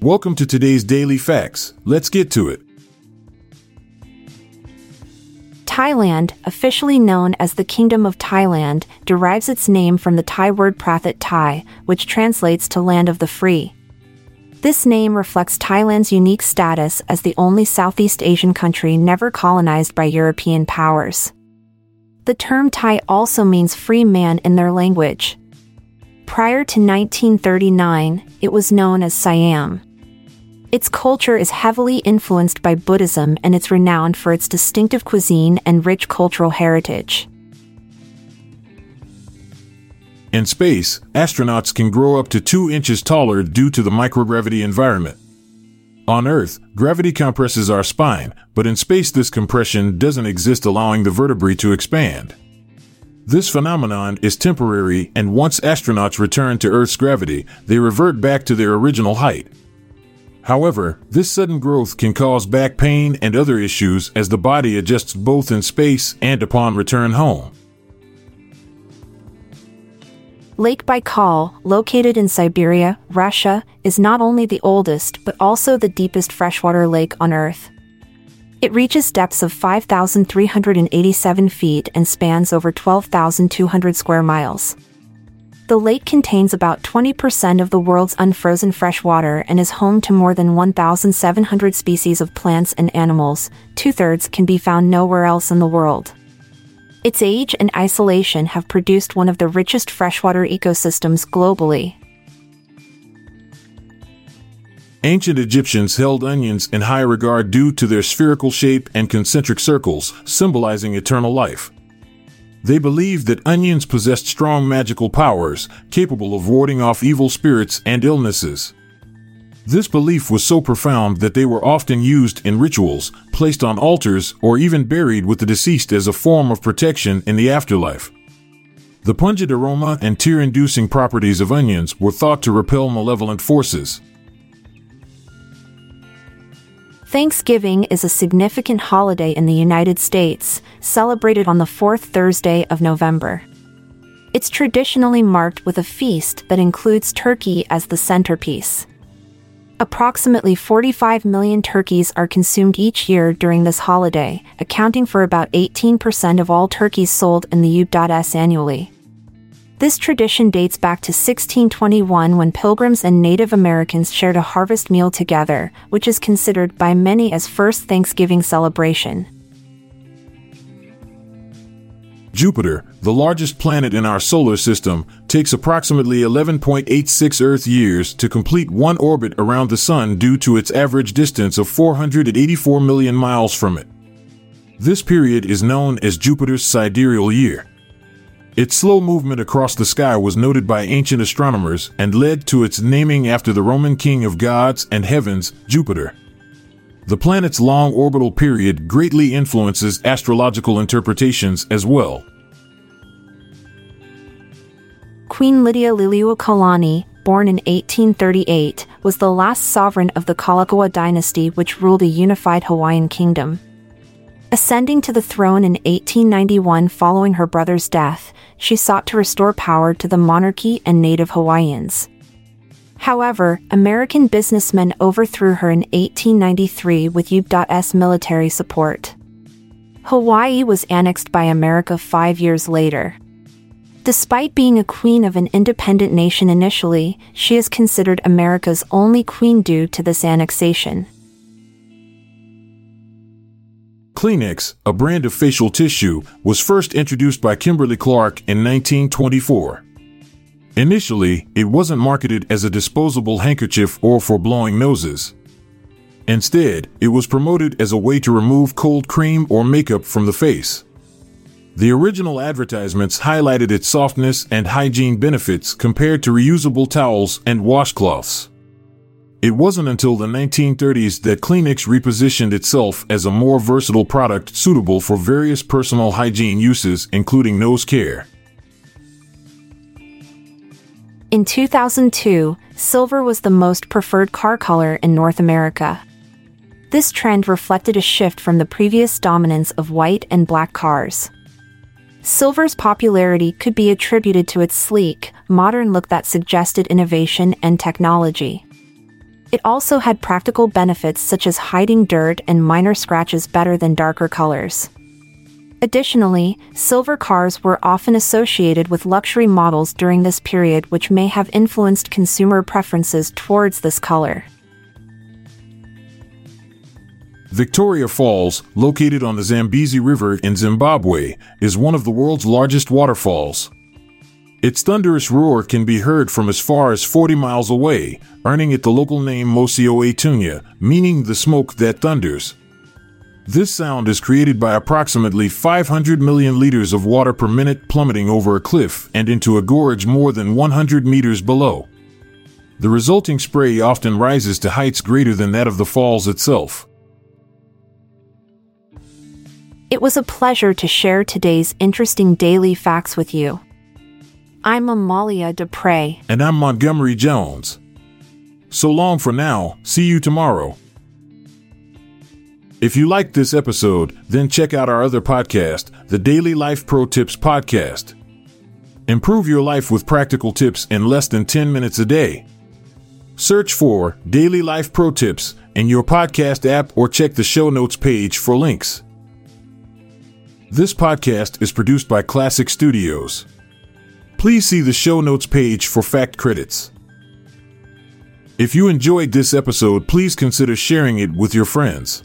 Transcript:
Welcome to today's Daily Facts. Let's get to it. Thailand, officially known as the Kingdom of Thailand, derives its name from the Thai word Prathet Thai, which translates to land of the free. This name reflects Thailand's unique status as the only Southeast Asian country never colonized by European powers. The term Thai also means free man in their language. Prior to 1939, it was known as Siam. Its culture is heavily influenced by Buddhism and it's renowned for its distinctive cuisine and rich cultural heritage. In space, astronauts can grow up to 2 inches taller due to the microgravity environment. On Earth, gravity compresses our spine, but in space this compression doesn't exist allowing the vertebrae to expand. This phenomenon is temporary and once astronauts return to Earth's gravity, they revert back to their original height. However, this sudden growth can cause back pain and other issues as the body adjusts both in space and upon return home. Lake Baikal, located in Siberia, Russia, is not only the oldest but also the deepest freshwater lake on Earth. It reaches depths of 5,387 feet and spans over 12,200 square miles. The lake contains about 20% of the world's unfrozen fresh water and is home to more than 1,700 species of plants and animals, two thirds can be found nowhere else in the world. Its age and isolation have produced one of the richest freshwater ecosystems globally. Ancient Egyptians held onions in high regard due to their spherical shape and concentric circles, symbolizing eternal life. They believed that onions possessed strong magical powers, capable of warding off evil spirits and illnesses. This belief was so profound that they were often used in rituals, placed on altars, or even buried with the deceased as a form of protection in the afterlife. The pungent aroma and tear inducing properties of onions were thought to repel malevolent forces. Thanksgiving is a significant holiday in the United States, celebrated on the fourth Thursday of November. It's traditionally marked with a feast that includes turkey as the centerpiece. Approximately 45 million turkeys are consumed each year during this holiday, accounting for about 18% of all turkeys sold in the U.S. annually. This tradition dates back to 1621 when Pilgrims and Native Americans shared a harvest meal together, which is considered by many as first Thanksgiving celebration. Jupiter, the largest planet in our solar system, takes approximately 11.86 Earth years to complete one orbit around the Sun due to its average distance of 484 million miles from it. This period is known as Jupiter's sidereal year. Its slow movement across the sky was noted by ancient astronomers and led to its naming after the Roman king of gods and heavens, Jupiter. The planet's long orbital period greatly influences astrological interpretations as well. Queen Lydia Liliuokalani, born in 1838, was the last sovereign of the Kalakaua dynasty which ruled a unified Hawaiian kingdom. Ascending to the throne in 1891 following her brother's death, she sought to restore power to the monarchy and native Hawaiians. However, American businessmen overthrew her in 1893 with U.S. military support. Hawaii was annexed by America five years later. Despite being a queen of an independent nation initially, she is considered America's only queen due to this annexation. Kleenex, a brand of facial tissue, was first introduced by Kimberly Clark in 1924. Initially, it wasn't marketed as a disposable handkerchief or for blowing noses. Instead, it was promoted as a way to remove cold cream or makeup from the face. The original advertisements highlighted its softness and hygiene benefits compared to reusable towels and washcloths. It wasn't until the 1930s that Kleenex repositioned itself as a more versatile product suitable for various personal hygiene uses, including nose care. In 2002, silver was the most preferred car color in North America. This trend reflected a shift from the previous dominance of white and black cars. Silver's popularity could be attributed to its sleek, modern look that suggested innovation and technology. It also had practical benefits such as hiding dirt and minor scratches better than darker colors. Additionally, silver cars were often associated with luxury models during this period, which may have influenced consumer preferences towards this color. Victoria Falls, located on the Zambezi River in Zimbabwe, is one of the world's largest waterfalls. Its thunderous roar can be heard from as far as 40 miles away, earning it the local name Mosi-oa-Tunya, meaning the smoke that thunders. This sound is created by approximately 500 million liters of water per minute plummeting over a cliff and into a gorge more than 100 meters below. The resulting spray often rises to heights greater than that of the falls itself. It was a pleasure to share today's interesting daily facts with you. I'm Amalia Dupre. And I'm Montgomery Jones. So long for now, see you tomorrow. If you liked this episode, then check out our other podcast, the Daily Life Pro Tips Podcast. Improve your life with practical tips in less than 10 minutes a day. Search for Daily Life Pro Tips in your podcast app or check the show notes page for links. This podcast is produced by Klassic Studios. Please see the show notes page for fact credits. If you enjoyed this episode, please consider sharing it with your friends.